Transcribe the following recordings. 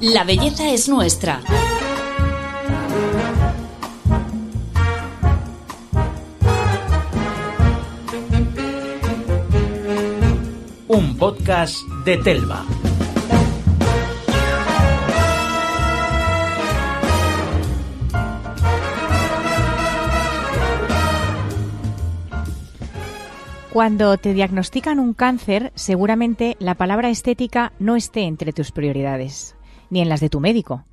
La belleza es nuestra. Un podcast de Telva. Cuando te diagnostican un cáncer, seguramente la palabra estética no esté entre tus prioridades, ni en las de tu médico.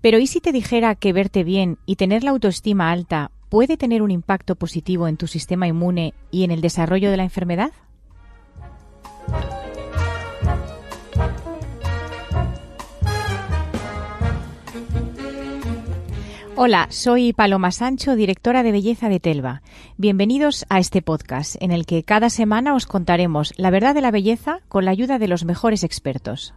Pero ¿y si te dijera que verte bien y tener la autoestima alta puede tener un impacto positivo en tu sistema inmune y en el desarrollo de la enfermedad? Hola, soy Paloma Sancho, directora de belleza de Telva. Bienvenidos a este podcast en el que cada semana os contaremos la verdad de la belleza con la ayuda de los mejores expertos.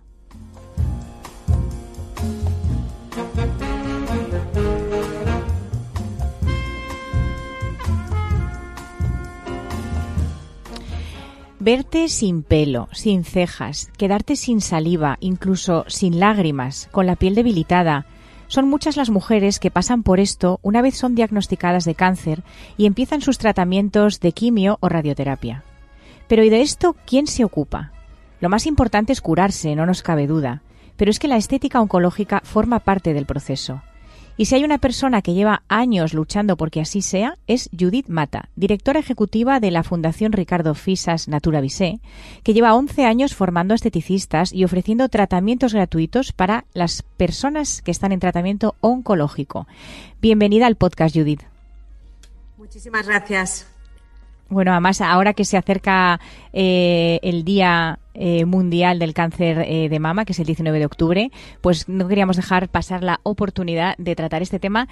Verte sin pelo, sin cejas, quedarte sin saliva, incluso sin lágrimas, con la piel debilitada, son muchas las mujeres que pasan por esto una vez son diagnosticadas de cáncer y empiezan sus tratamientos de quimio o radioterapia. Pero ¿y de esto quién se ocupa? Lo más importante es curarse, no nos cabe duda, pero es que la estética oncológica forma parte del proceso. Y si hay una persona que lleva años luchando porque así sea, es Judith Mata, directora ejecutiva de la Fundación Ricardo Fisas Natura Visé, que lleva 11 años formando esteticistas y ofreciendo tratamientos gratuitos para las personas que están en tratamiento oncológico. Bienvenida al podcast, Judith. Muchísimas gracias. Bueno, además, ahora que se acerca eh, el Día eh, Mundial del Cáncer eh, de Mama, que es el 19 de octubre, pues no queríamos dejar pasar la oportunidad de tratar este tema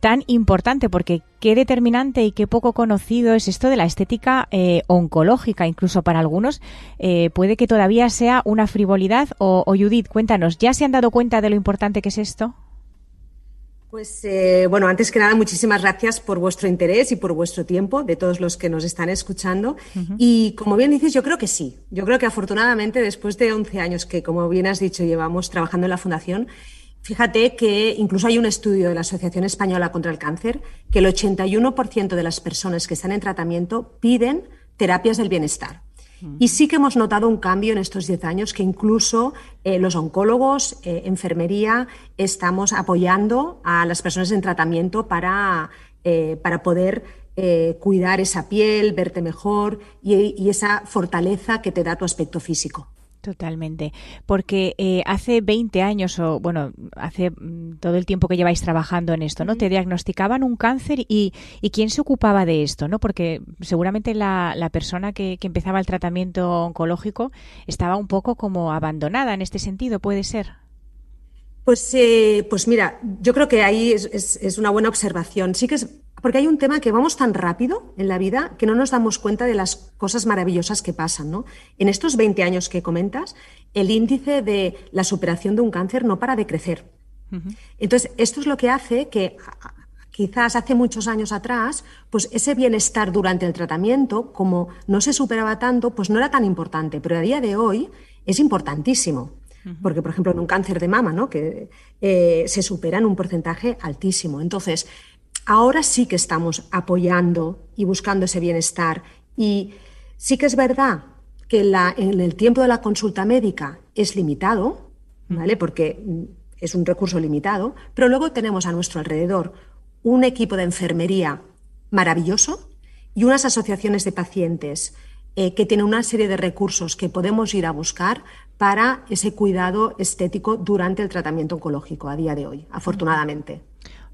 tan importante, porque qué determinante y qué poco conocido es esto de la estética oncológica, incluso para algunos puede que todavía sea una frivolidad. O Judith, cuéntanos, ¿ya se han dado cuenta de lo importante que es esto? Pues eh, bueno, antes que nada, muchísimas gracias por vuestro interés y por vuestro tiempo, de todos los que nos están escuchando. Y como bien dices, yo creo que sí. Yo creo que afortunadamente, después de 11 años que, como bien has dicho, llevamos trabajando en la Fundación, fíjate que incluso hay un estudio de la Asociación Española contra el Cáncer que el 81% de las personas que están en tratamiento piden terapias del bienestar. Y sí que hemos notado un cambio en estos 10 años que incluso eh, los oncólogos, eh, enfermería, estamos apoyando a las personas en tratamiento para, eh, para poder cuidar esa piel, verte mejor y esa fortaleza que te da tu aspecto físico. Totalmente, porque eh, hace 20 años o bueno, hace mm, todo el tiempo que lleváis trabajando en esto, ¿no? Te diagnosticaban un cáncer y, y quién se ocupaba de esto, ¿no? Porque seguramente la, la persona que, que, empezaba el tratamiento oncológico estaba un poco como abandonada en este sentido, ¿puede ser? Pues, eh, pues mira, yo creo que ahí es, es, es una buena observación. Sí que es porque hay un tema que vamos tan rápido en la vida que no nos damos cuenta de las cosas maravillosas que pasan. ¿no? En estos 20 años que comentas, el índice de la superación de un cáncer no para de crecer. Entonces, esto es lo que hace que quizás hace muchos años atrás, pues ese bienestar durante el tratamiento, como no se superaba tanto, pues no era tan importante, pero a día de hoy es importantísimo. Porque, por ejemplo, en un cáncer de mama, ¿no? que eh, se supera en un porcentaje altísimo. Entonces, ahora sí que estamos apoyando y buscando ese bienestar. Y sí que es verdad que en el tiempo de la consulta médica es limitado, ¿vale? Porque es un recurso limitado, pero luego tenemos a nuestro alrededor un equipo de enfermería maravilloso y unas asociaciones de pacientes eh, que tienen una serie de recursos que podemos ir a buscar para ese cuidado estético durante el tratamiento oncológico a día de hoy, afortunadamente.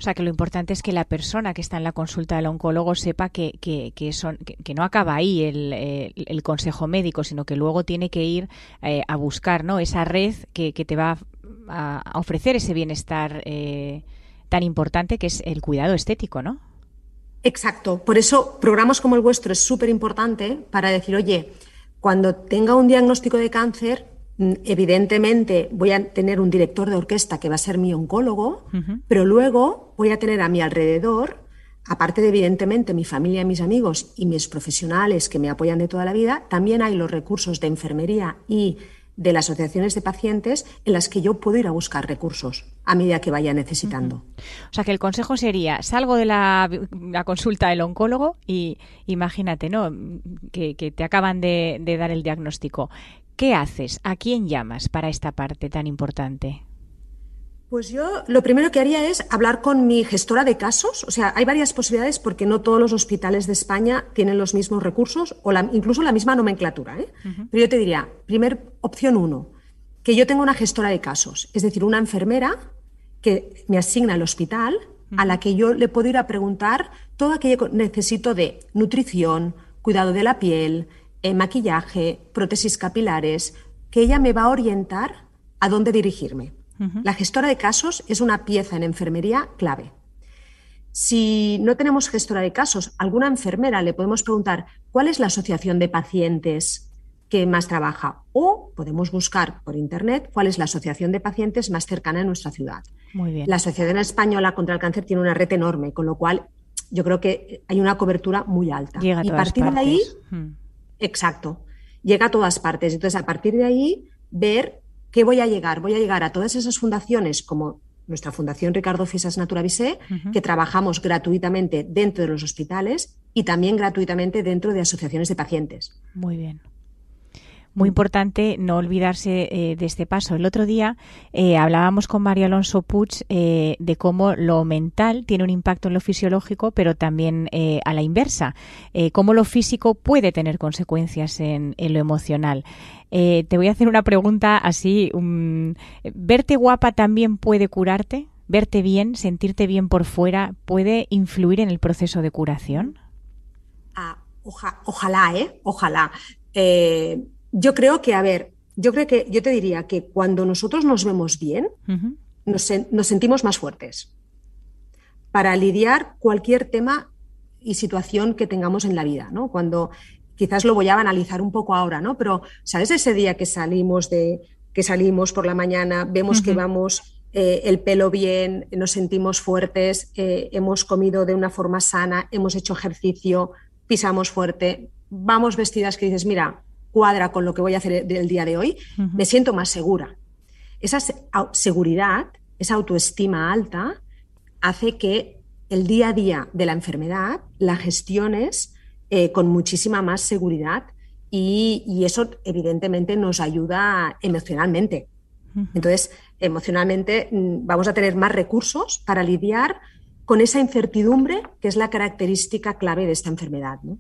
O sea, que lo importante es que la persona que está en la consulta del oncólogo sepa que, que, son, que, no acaba ahí el, el, consejo médico, sino que luego tiene que ir eh, a buscar ¿no? esa red que, te va a, ofrecer ese bienestar eh, tan importante que es el cuidado estético, ¿no? Exacto. Por eso programas como el vuestro es súper importante para decir, oye, cuando tenga un diagnóstico de cáncer, evidentemente voy a tener un director de orquesta que va a ser mi oncólogo, pero luego voy a tener a mi alrededor, aparte de evidentemente mi familia, mis amigos y mis profesionales que me apoyan de toda la vida, también hay los recursos de enfermería y de las asociaciones de pacientes en las que yo puedo ir a buscar recursos a medida que vaya necesitando. O sea que el consejo sería, salgo de la, consulta del oncólogo y imagínate, ¿no? Que, te acaban de, de dar el diagnóstico. ¿Qué haces? ¿A quién llamas para esta parte tan importante? Pues yo lo primero que haría es hablar con mi gestora de casos. O sea, hay varias posibilidades porque no todos los hospitales de España tienen los mismos recursos o incluso la misma nomenclatura. ¿eh? Pero yo te diría, primer opción uno, que yo tenga una gestora de casos, es decir, una enfermera que me asigna el hospital a la que yo le puedo ir a preguntar todo aquello que necesito de nutrición, cuidado de la piel, eh, maquillaje, prótesis capilares, que ella me va a orientar a dónde dirigirme. La gestora de casos es una pieza en enfermería clave. Si no tenemos gestora de casos, alguna enfermera le podemos preguntar cuál es la asociación de pacientes que más trabaja o podemos buscar por internet cuál es la asociación de pacientes más cercana a nuestra ciudad. Muy bien. La Asociación Española contra el Cáncer tiene una red enorme, con lo cual yo creo que hay una cobertura muy alta. Llega a y a partir de ahí, hmm. Exacto, llega a todas partes. Entonces, a partir de ahí, ver ¿Qué voy a llegar? Voy a llegar a todas esas fundaciones como nuestra Fundación Ricardo Fisas Naturavisé, que trabajamos gratuitamente dentro de los hospitales y también gratuitamente dentro de asociaciones de pacientes. Muy bien muy importante no olvidarse eh, de este paso. El otro día eh, hablábamos con María Alonso Puig eh, de cómo lo mental tiene un impacto en lo fisiológico, pero también a la inversa, cómo lo físico puede tener consecuencias en, lo emocional. te voy a hacer una pregunta así. ¿Verte guapa también puede curarte? ¿Verte bien, sentirte bien por fuera, puede influir en el proceso de curación? Ah, ojalá, ¿eh? Ojalá. Yo creo que, a ver, yo creo que yo te diría que cuando nosotros nos vemos bien, nos, sentimos más fuertes para lidiar cualquier tema y situación que tengamos en la vida, ¿no? Cuando quizás lo voy a analizar un poco ahora, ¿no? Pero, ¿sabes ese día que salimos de que salimos por la mañana, vemos que vamos eh, el pelo bien, nos sentimos fuertes, eh, hemos comido de una forma sana, hemos hecho ejercicio, pisamos fuerte, vamos vestidas que dices, mira, cuadra con lo que voy a hacer el día de hoy, me siento más segura. Esa seguridad, esa autoestima alta, hace que el día a día de la enfermedad la gestiones eh, con muchísima más seguridad y, eso evidentemente nos ayuda emocionalmente. Entonces, emocionalmente mm, vamos a tener más recursos para lidiar con esa incertidumbre que es la característica clave de esta enfermedad. ¿no?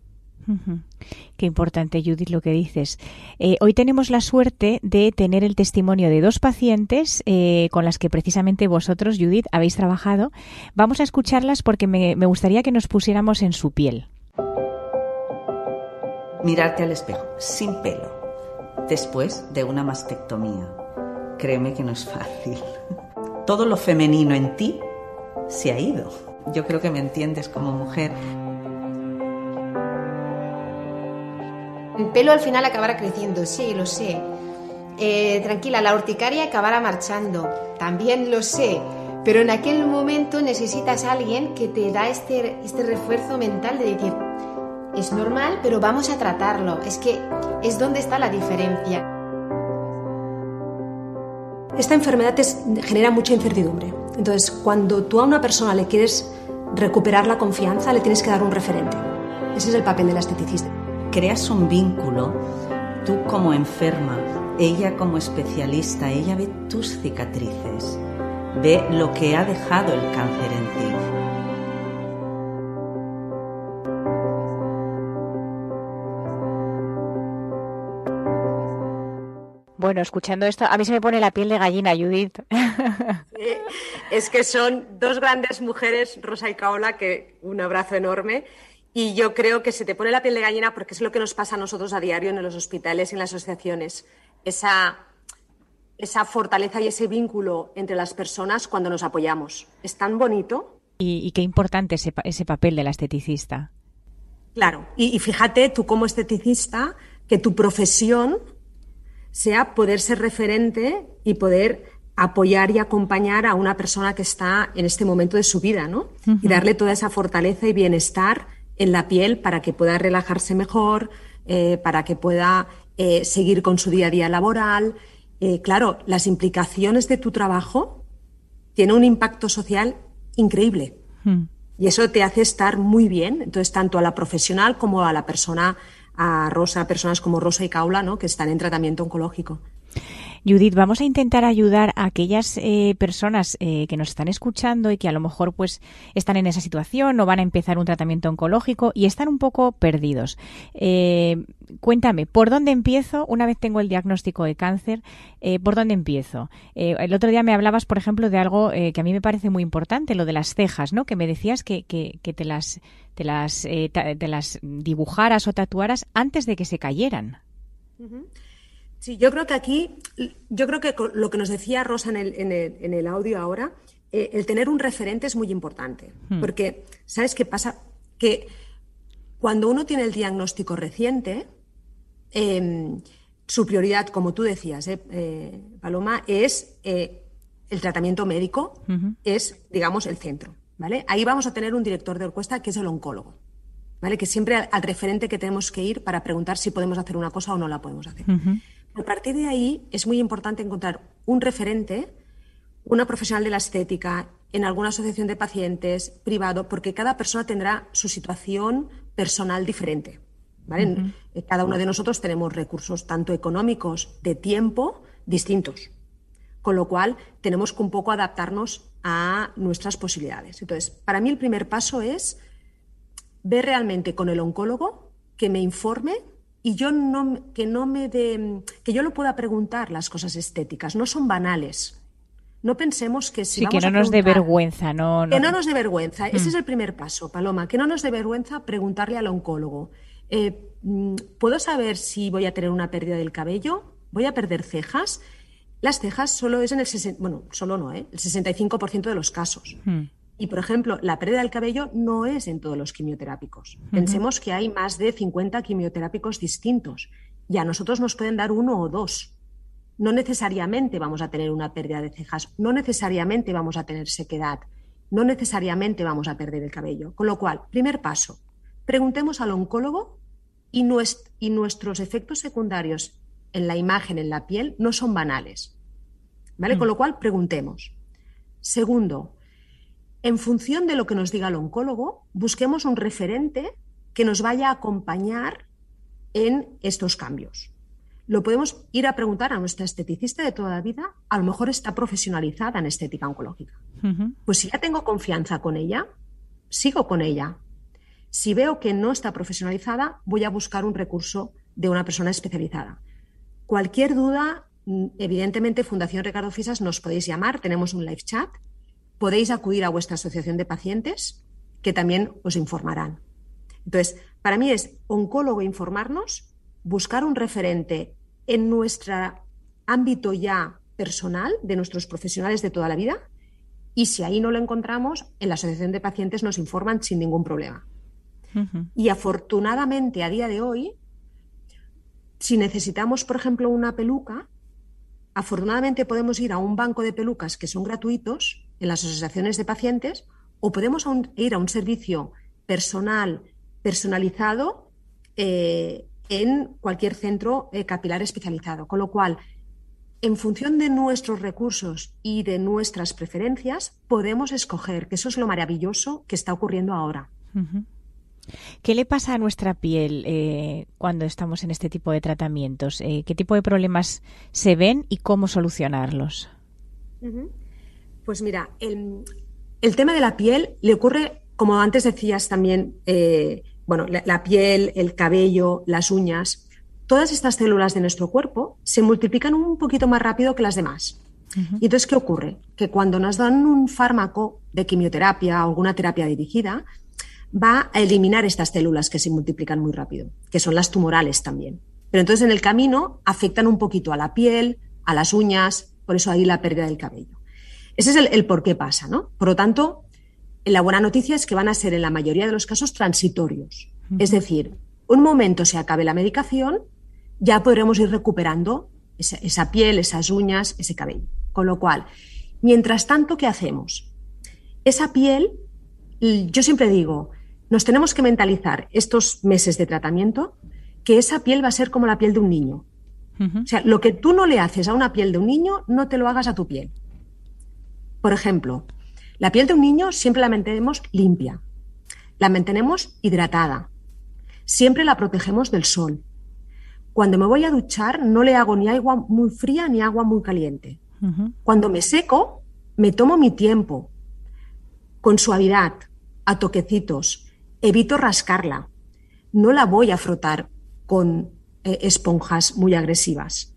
Qué importante, Judith, lo que dices. Eh, hoy tenemos la suerte de tener el testimonio de dos pacientes eh, con las que precisamente vosotros, Judith, habéis trabajado. Vamos a escucharlas porque me, me gustaría que nos pusiéramos en su piel. Mirarte al espejo, sin pelo, después de una mastectomía. Créeme que no es fácil. Todo lo femenino en ti se ha ido. Yo creo que me entiendes como mujer. El pelo al final acabará creciendo, sí, lo sé. Eh, tranquila, la urticaria acabará marchando, también lo sé. Pero en aquel momento necesitas a alguien que te da este, este refuerzo mental de decir, es normal, pero vamos a tratarlo. Es que es donde está la diferencia. Esta enfermedad genera mucha incertidumbre. Entonces, cuando tú a una persona le quieres recuperar la confianza, le tienes que dar un referente. Ese es el papel de la esteticista creas un vínculo, tú como enferma, ella como especialista, ella ve tus cicatrices, ve lo que ha dejado el cáncer en ti. Bueno, escuchando esto, a mí se me pone la piel de gallina, Judith. es que son dos grandes mujeres, Rosa y Caola, que un abrazo enorme. Y yo creo que se te pone la piel de gallina porque es lo que nos pasa a nosotros a diario en los hospitales y en las asociaciones. Esa, esa fortaleza y ese vínculo entre las personas cuando nos apoyamos. Es tan bonito. Y, qué importante ese, ese, papel de la esteticista. Claro, y, fíjate tú como esteticista que tu profesión sea poder ser referente y poder apoyar y acompañar a una persona que está en este momento de su vida, ¿no? Y darle toda esa fortaleza y bienestar en la piel para que pueda relajarse mejor, eh, para que pueda eh, seguir con su día a día laboral. Eh, claro, las implicaciones de tu trabajo tienen un impacto social increíble. Hmm. Y eso te hace estar muy bien. Entonces, tanto a la profesional como a la persona, a Rosa, personas como Rosa y Caula, ¿no? que están en tratamiento oncológico. Judith, vamos a intentar ayudar a aquellas eh, personas eh, que nos están escuchando y que a lo mejor pues están en esa situación o van a empezar un tratamiento oncológico y están un poco perdidos. Eh, cuéntame, ¿por dónde empiezo una vez tengo el diagnóstico de cáncer? ¿Por dónde empiezo? el otro día me hablabas, por ejemplo, de algo que a mí me parece muy importante, lo de las cejas, ¿no? Que me decías que, que, te las te las, te las dibujaras o tatuaras antes de que se cayeran. Sí, yo creo que aquí, yo creo que lo que nos decía Rosa en el, en el, audio ahora, eh, el tener un referente es muy importante. Hmm. Porque, ¿sabes qué pasa? Que cuando uno tiene el diagnóstico reciente, em, su prioridad, como tú decías, eh, eh, Paloma, es el tratamiento médico, es, digamos, el centro. ¿vale? Ahí vamos a tener un director de orquesta que es el oncólogo. ¿Vale? Que siempre al, referente que tenemos que ir para preguntar si podemos hacer una cosa o no la podemos hacer. A partir de ahí es muy importante encontrar un referente, una profesional de la estética, en alguna asociación de pacientes, privado, porque cada persona tendrá su situación personal diferente. Cada uno de nosotros tenemos recursos tanto económicos, de tiempo, distintos. Con lo cual, tenemos que un poco adaptarnos a nuestras posibilidades. Entonces, para mí el primer paso es ver realmente con el oncólogo que me informe y yo no, que no me de, que yo lo pueda preguntar las cosas estéticas, no son banales. No pensemos que si sí, que no nos dé vergüenza, no, Que no nos dé vergüenza. Ese es mm. el primer paso, Paloma. Que no nos dé vergüenza preguntarle al oncólogo. Eh, mm, ¿Puedo saber si voy a tener una pérdida del cabello? ¿Voy a perder cejas? Las cejas solo es en el... Bueno, solo no, ¿eh? El 65% de los casos. Mm. Y, por ejemplo, la pérdida del cabello no es en todos los quimioterápicos. Pensemos que hay más de 50 quimioterápicos distintos y a nosotros nos pueden dar uno o dos. No necesariamente vamos a tener una pérdida de cejas, no necesariamente vamos a tener sequedad, no necesariamente vamos a perder el cabello. Con lo cual, primer paso, preguntemos al oncólogo y, y nuestros efectos secundarios en la imagen, en la piel, no son banales. ¿Vale? Con mm. lo cual, preguntemos. Segundo, en función de lo que nos diga el oncólogo, busquemos un referente que nos vaya a acompañar en estos cambios. Lo podemos ir a preguntar a nuestra esteticista de toda la vida, a lo mejor está profesionalizada en estética oncológica. Pues si ya tengo confianza con ella, sigo con ella. Si veo que no está profesionalizada, voy a buscar un recurso de una persona especializada. Cualquier duda, mm, evidentemente, Fundación Ricardo Fisas nos podéis llamar, tenemos un live chat podéis acudir a vuestra asociación de pacientes que también os informarán. Entonces, para mí es oncólogo informarnos, buscar un referente en nuestro ámbito ya personal, de nuestros profesionales de toda la vida, y si ahí no lo encontramos, en la asociación de pacientes nos informan sin ningún problema. Y afortunadamente a día de hoy, si necesitamos, por ejemplo, una peluca, afortunadamente podemos ir a un banco de pelucas que son gratuitos en las asociaciones de pacientes o podemos ir a un servicio personal, personalizado eh, en cualquier centro eh, capilar especializado. Con lo cual, en función de nuestros recursos y de nuestras preferencias, podemos escoger, que eso es lo maravilloso que está ocurriendo ahora. ¿Qué le pasa a nuestra piel eh, cuando estamos en este tipo de tratamientos? ¿Qué tipo de problemas se ven y cómo solucionarlos? Pues mira, el, tema de la piel le ocurre, como antes decías también, eh, bueno, la, piel, el cabello, las uñas, todas estas células de nuestro cuerpo se multiplican un poquito más rápido que las demás. Y entonces, ¿qué ocurre? Que cuando nos dan un fármaco de quimioterapia o alguna terapia dirigida, va a eliminar estas células que se multiplican muy rápido, que son las tumorales también. Pero entonces en el camino afectan un poquito a la piel, a las uñas, por eso ahí la pérdida del cabello. Ese es el, por qué pasa, ¿no? Por lo tanto, la buena noticia es que van a ser en la mayoría de los casos transitorios. Es decir, un momento se acabe la medicación, ya podremos ir recuperando esa, piel, esas uñas, ese cabello. Con lo cual, mientras tanto, ¿qué hacemos? Esa piel, yo siempre digo, nos tenemos que mentalizar estos meses de tratamiento que esa piel va a ser como la piel de un niño. O sea, lo que tú no le haces a una piel de un niño, no te lo hagas a tu piel. Por ejemplo, la piel de un niño siempre la mantenemos limpia, la mantenemos hidratada, siempre la protegemos del sol. Cuando me voy a duchar no le hago ni agua muy fría ni agua muy caliente. Cuando me seco, me tomo mi tiempo, con suavidad, a toquecitos, evito rascarla. No la voy a frotar con eh, esponjas muy agresivas.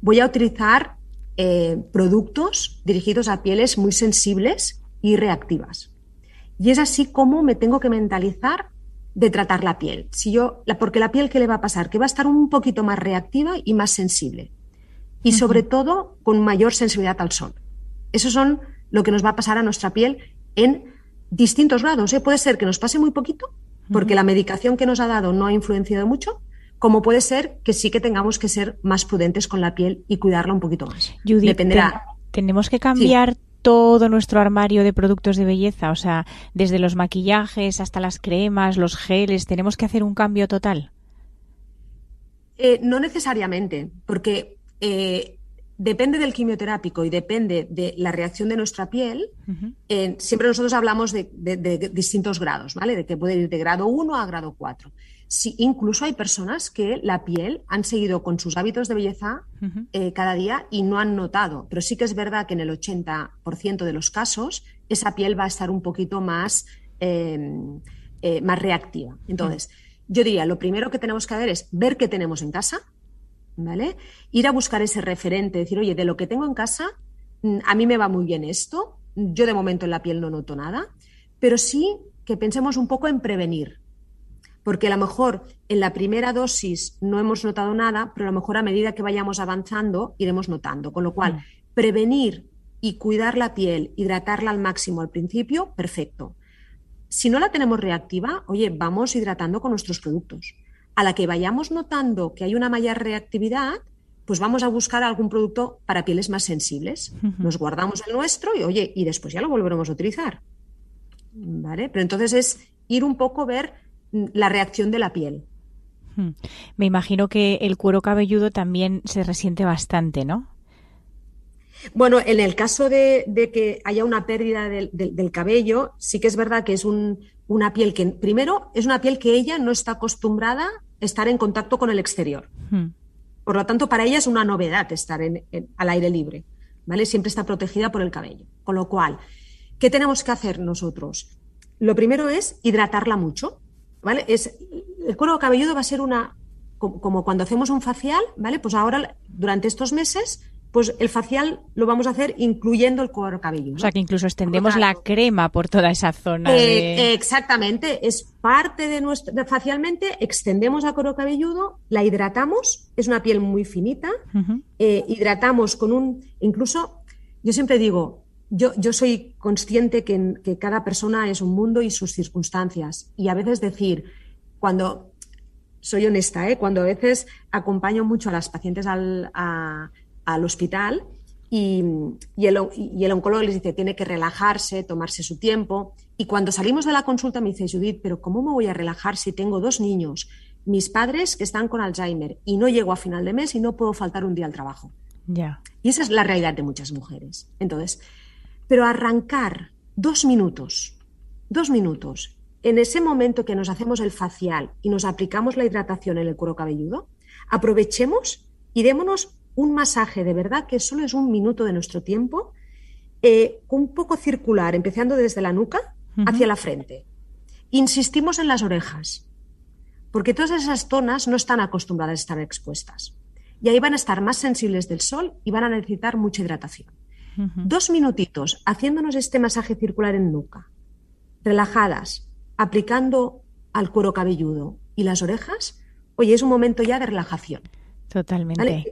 Voy a utilizar eh, productos dirigidos a pieles muy sensibles y reactivas. Y es así como me tengo que mentalizar de tratar la piel. Si yo, porque la piel, ¿qué le va a pasar? Que va a estar un poquito más reactiva y más sensible. Y sobre todo con mayor sensibilidad al sol. Eso son lo que nos va a pasar a nuestra piel en distintos grados. ¿eh? Puede ser que nos pase muy poquito, porque la medicación que nos ha dado no ha influenciado mucho, como puede ser que sí que tengamos que ser más prudentes con la piel y cuidarla un poquito más. Dependerá. tenemos que cambiar todo nuestro armario de productos de belleza, o sea, desde los maquillajes hasta las cremas, los geles, tenemos que hacer un cambio total. Eh, no necesariamente, porque eh, depende del quimioterápico y depende de la reacción de nuestra piel, eh, siempre nosotros hablamos de, distintos grados, ¿vale? De que puede ir de grado 1 a grado 4. Sí, incluso hay personas que la piel han seguido con sus hábitos de belleza eh, cada día y no han notado, pero sí que es verdad que en el 80% de los casos esa piel va a estar un poquito más, em, eh, más reactiva. Entonces, yo diría, lo primero que tenemos que hacer es ver qué tenemos en casa, ¿vale? Ir a buscar ese referente, decir, oye, de lo que tengo en casa, mm, a mí me va muy bien esto, yo de momento en la piel no noto nada, pero sí que pensemos un poco en prevenir, porque a lo mejor en la primera dosis no hemos notado nada, pero a lo mejor a medida que vayamos avanzando iremos notando, con lo cual mm. prevenir y cuidar la piel, hidratarla al máximo al principio, perfecto. Si no la tenemos reactiva, oye, vamos hidratando con nuestros productos a la que vayamos notando que hay una mayor reactividad, pues vamos a buscar algún producto para pieles más sensibles. Nos guardamos el nuestro y, oye, y después ya lo volveremos a utilizar. ¿Vale? Pero entonces es ir un poco ver la reacción de la piel. Me imagino que el cuero cabelludo también se resiente bastante, ¿no? Bueno, en el caso de, que haya una pérdida del, cabello, sí que es verdad que es una piel que, primero, es una piel que ella no está acostumbrada estar en contacto con el exterior. Hmm. Por lo tanto, para ella es una novedad estar en, al aire libre, ¿vale? Siempre está protegida por el cabello. Con lo cual, ¿qué tenemos que hacer nosotros? Lo primero es hidratarla mucho, ¿vale? Es, el cuero cabelludo va a ser una, como cuando hacemos un facial, ¿vale? Pues ahora, durante estos meses, pues el facial lo vamos a hacer incluyendo el cuero cabelludo. O sea que incluso extendemos la crema por toda esa zona. Eh, exactamente, es parte de nuestro. facialmente extendemos el cuero cabelludo, la hidratamos, es una piel muy finita, eh, hidratamos con un. Incluso, yo siempre digo, yo, yo soy consciente que, que, cada persona es un mundo y sus circunstancias. Y a veces decir, cuando. Soy honesta, ¿eh? cuando a veces acompaño mucho a las pacientes al, a, al hospital y, el, oncólogo les dice, tiene que relajarse, tomarse su tiempo. Y cuando salimos de la consulta me dice, Judith, pero ¿cómo me voy a relajar si tengo dos niños, mis padres que están con Alzheimer y no llego a final de mes y no puedo faltar un día al trabajo? Ya. Y esa es la realidad de muchas mujeres. Entonces, pero arrancar dos minutos, dos minutos, en ese momento que nos hacemos el facial y nos aplicamos la hidratación en el cuero cabelludo, aprovechemos y démonos un masaje de verdad que solo es un minuto de nuestro tiempo, eh, un poco circular, empezando desde la nuca hacia la frente. Insistimos en las orejas, porque todas esas zonas no están acostumbradas a estar expuestas. Y ahí van a estar más sensibles del sol y van a necesitar mucha hidratación. Dos minutitos haciéndonos este masaje circular en nuca, relajadas, aplicando al cuero cabelludo y las orejas, oye, es un momento ya de relajación. Totalmente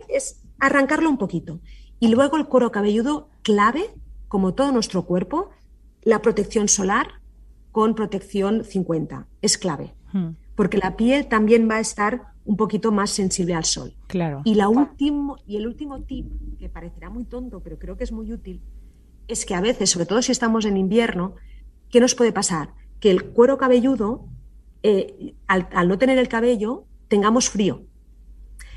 arrancarlo un poquito. Y luego el cuero cabelludo clave, como todo nuestro cuerpo, la protección solar con protección 50. Es clave. Porque la piel también va a estar un poquito más sensible al sol. Claro. Y, la último, y el último tip, que parecerá muy tonto, pero creo que es muy útil, es que a veces, sobre todo si estamos en invierno, ¿qué nos puede pasar? Que el cuero cabelludo, eh, al, no tener el cabello, tengamos frío.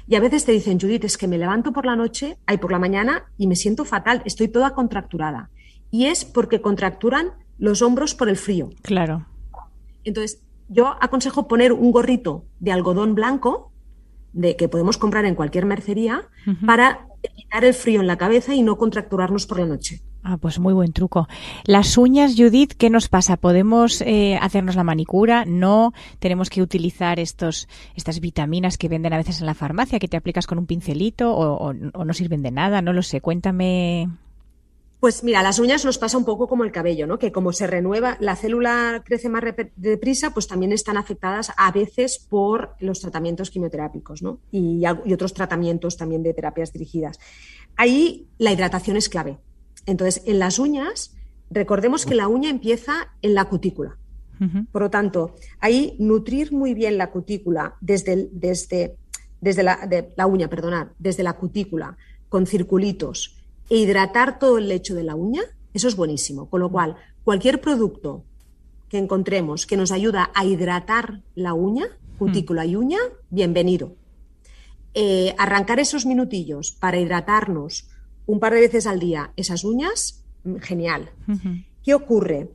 Y a veces te dicen, Judith, es que me levanto por la noche, hay por la mañana y me siento fatal, estoy toda contracturada. Y es porque contracturan los hombros por el frío. Claro. Entonces, yo aconsejo poner un gorrito de algodón blanco, de que podemos comprar en cualquier mercería, para evitar el frío en la cabeza y no contracturarnos por la noche. Ah, pues muy buen truco. Las uñas, Judith, ¿qué nos pasa? ¿Podemos eh, hacernos la manicura? ¿No? ¿Tenemos que utilizar estos, estas vitaminas que venden a veces en la farmacia que te aplicas con un pincelito o, o no sirven de nada? No lo sé. Cuéntame. Pues mira, las uñas nos pasa un poco como el cabello, ¿no? Que como se renueva, la célula crece más deprisa, pues también están afectadas a veces por los tratamientos quimioterápicos, ¿no? Y, y otros tratamientos también de terapias dirigidas. Ahí la hidratación es clave. Entonces, en las uñas, recordemos que la uña empieza en la cutícula. Por lo tanto, ahí nutrir muy bien la cutícula desde, desde, desde la, la uña, perdonad, desde la cutícula, con circulitos, e hidratar todo el lecho de la uña, eso es buenísimo. Con lo cual, cualquier producto que encontremos que nos ayuda a hidratar la uña, cutícula y uña, bienvenido. Eh, arrancar esos minutillos para hidratarnos un par de veces al día esas uñas, mm, genial. ¿Qué ocurre?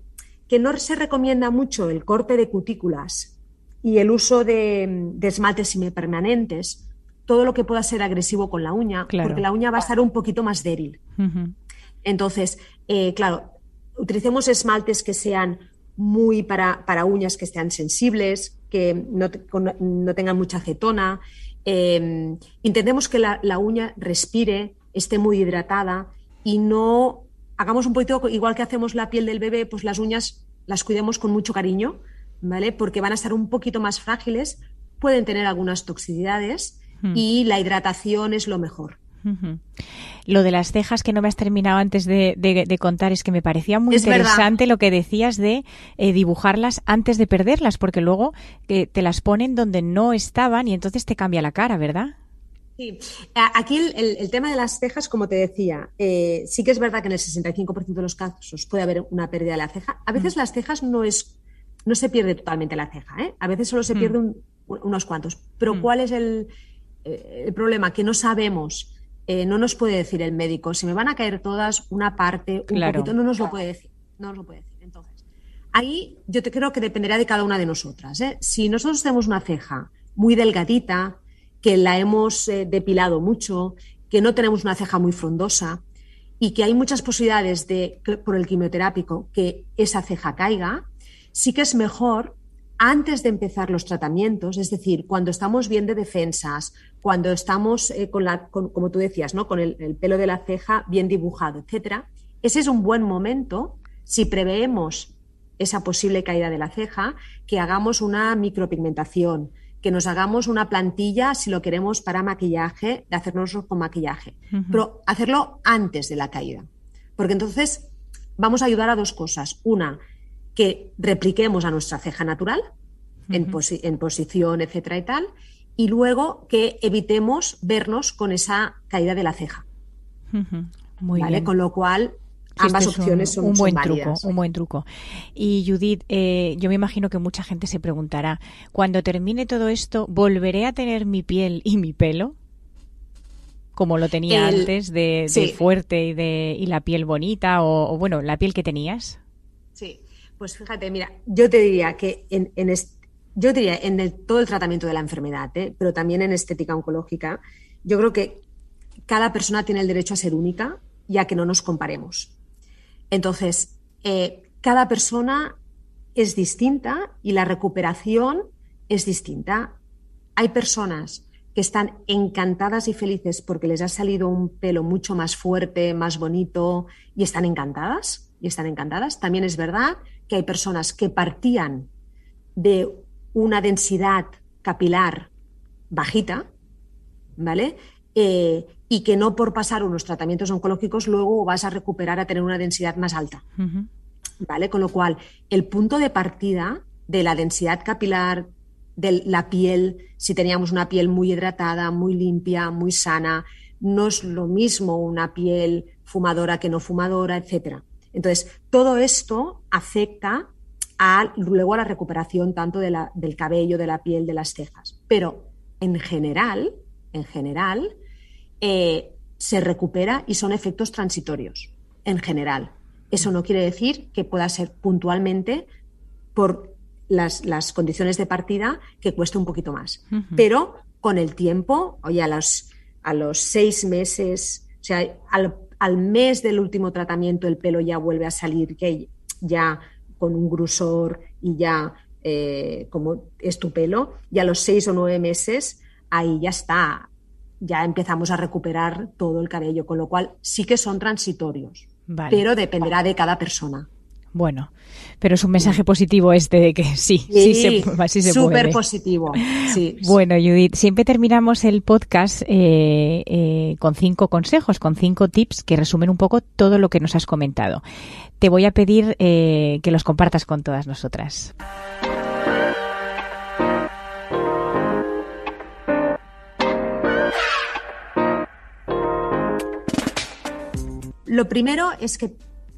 Que no se recomienda mucho el corte de cutículas y el uso de, de esmaltes semipermanentes, todo lo que pueda ser agresivo con la uña, porque la uña va a estar un poquito más débil. Entonces, eh, claro, utilicemos esmaltes que sean muy para, para uñas que sean sensibles, que no, no tengan mucha acetona. Eh, intentemos que la, la, uña respire, esté muy hidratada y no hagamos un poquito igual que hacemos la piel del bebé, pues las uñas las cuidemos con mucho cariño, ¿vale? Porque van a estar un poquito más frágiles, pueden tener algunas toxicidades y la hidratación es lo mejor. Lo de las cejas que no me has terminado antes de, contar es que me parecía muy interesante lo que decías de eh, dibujarlas antes de perderlas, porque luego eh, te las ponen donde no estaban y entonces te cambia la cara, ¿verdad? Sí, aquí el, tema de las cejas, como te decía, eh, sí que es verdad que en el 65% de los casos puede haber una pérdida de la ceja. A veces mm. las cejas no es, no se pierde totalmente la ceja, ¿eh? a veces solo se mm. pierde unos cuantos. Pero mm. ¿cuál es el, eh, el, problema? Que no sabemos, no nos puede decir el médico. Si me van a caer todas, una parte, un poquito, no nos lo puede decir. No nos lo puede decir. Entonces, ahí yo te creo que dependerá de cada una de nosotras. Si nosotros tenemos una ceja muy delgadita, que la hemos eh, depilado mucho, que no tenemos una ceja muy frondosa y que hay muchas posibilidades de, por el quimioterápico, que esa ceja caiga, sí que es mejor antes de empezar los tratamientos, es decir, cuando estamos bien de defensas, cuando estamos eh, con la, como tú decías, ¿no? con el, el, pelo de la ceja bien dibujado, etcétera, ese es un buen momento, si preveemos esa posible caída de la ceja, que hagamos una micropigmentación, que nos hagamos una plantilla, si lo queremos, para maquillaje, de hacernos con maquillaje. Pero hacerlo antes de la caída. Porque entonces vamos a ayudar a dos cosas. Una, que repliquemos a nuestra ceja natural, en, posición, etcétera y tal. Y luego que evitemos vernos con esa caída de la ceja. Muy bien. Con lo cual, Ambas opciones son, un buen truco, un buen truco. Y Judith, eh, yo me imagino que mucha gente se preguntará, cuando termine todo esto, ¿volveré a tener mi piel y mi pelo? Como lo tenía antes, de, fuerte y de y la piel bonita, o, bueno, la piel que tenías. Pues fíjate, mira, yo te diría que en, yo diría en todo el tratamiento de la enfermedad, ¿eh? pero también en estética oncológica, yo creo que cada persona tiene el derecho a ser única y a que no nos comparemos. Entonces, eh, cada persona es distinta y la recuperación es distinta. Hay personas que están encantadas y felices porque les ha salido un pelo mucho más fuerte, más bonito y están encantadas y están encantadas. También es verdad que hay personas que partían de una densidad capilar bajita, ¿vale? Eh, y que no por pasar unos tratamientos oncológicos luego vas a recuperar a tener una densidad más alta. ¿Vale? Con lo cual, el punto de partida de la densidad capilar de la piel, si teníamos una piel muy hidratada, muy limpia, muy sana, no es lo mismo una piel fumadora que no fumadora, etc. Entonces, todo esto afecta a, luego a la recuperación tanto de la, del cabello, de la piel, de las cejas. Pero en general, en general, eh, se recupera y son efectos transitorios, en general. Eso no quiere decir que pueda ser puntualmente por las, las condiciones de partida que cueste un poquito más. Pero con el tiempo, oye, a los, a los seis meses, o sea, al, al, mes del último tratamiento el pelo ya vuelve a salir, que ya con un grosor y ya eh, como es tu pelo, y a los seis o nueve meses ahí ya está, ya empezamos a recuperar todo el cabello, con lo cual sí que son transitorios, pero dependerá de cada persona. Bueno, pero es un mensaje positivo este de que sí, sí, se, sí se Súper positivo. Sí. Bueno, Judith, siempre terminamos el podcast eh, eh, con cinco consejos, con cinco tips que resumen un poco todo lo que nos has comentado. Te voy a pedir eh, que los compartas con todas nosotras. Lo primero es que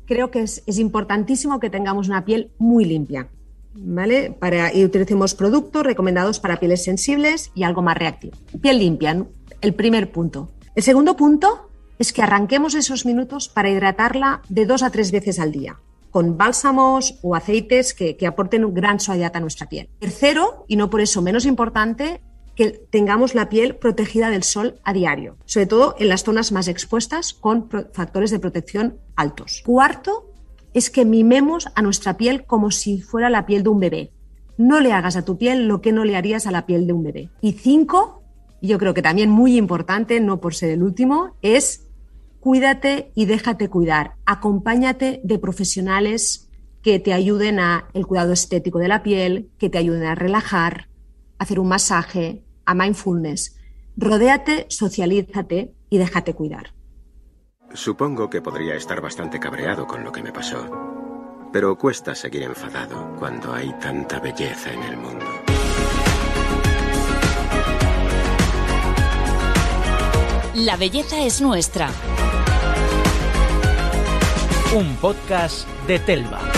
creo que es, importantísimo que tengamos una piel muy limpia. ¿Vale? Para, y utilicemos productos recomendados para pieles sensibles y algo más reactivo. Piel limpia, el primer punto. El segundo punto es que arranquemos esos minutos para hidratarla de dos a tres veces al día, con bálsamos o aceites que, que aporten un gran suavidad a nuestra piel. Tercero, y no por eso menos importante, que tengamos la piel protegida del sol a diario, sobre todo en las zonas más expuestas con factores de protección altos. Cuarto, es que mimemos a nuestra piel como si fuera la piel de un bebé. No le hagas a tu piel lo que no le harías a la piel de un bebé. Y cinco, yo creo que también muy importante, no por ser el último, es cuídate y déjate cuidar. Acompáñate de profesionales que te ayuden a el cuidado estético de la piel, que te ayuden a relajar, hacer un masaje, a mindfulness. Rodéate, socialízate y déjate cuidar. Supongo que podría estar bastante cabreado con lo que me pasó, pero cuesta seguir enfadado cuando hay tanta belleza en el mundo. La belleza es nuestra. Un podcast de Telva.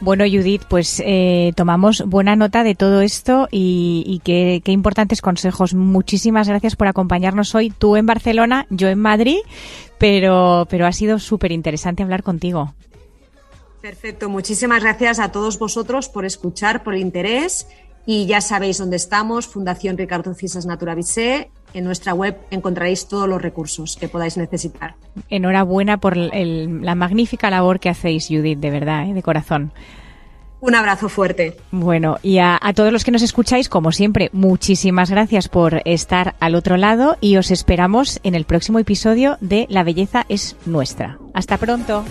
Bueno, Judith, pues eh, tomamos buena nota de todo esto y, qué, importantes consejos. Muchísimas gracias por acompañarnos hoy. Tú en Barcelona, yo en Madrid, pero, pero ha sido súper interesante hablar contigo. Perfecto, muchísimas gracias a todos vosotros por escuchar, por el interés y ya sabéis dónde estamos, Fundación Ricardo Cisas Naturavise en nuestra web encontraréis todos los recursos que podáis necesitar. Enhorabuena por la magnífica labor que hacéis, Judith, de verdad, ¿eh? de corazón. Un abrazo fuerte. Bueno, y a, a, todos los que nos escucháis, como siempre, muchísimas gracias por estar al otro lado y os esperamos en el próximo episodio de La belleza es nuestra. Hasta pronto.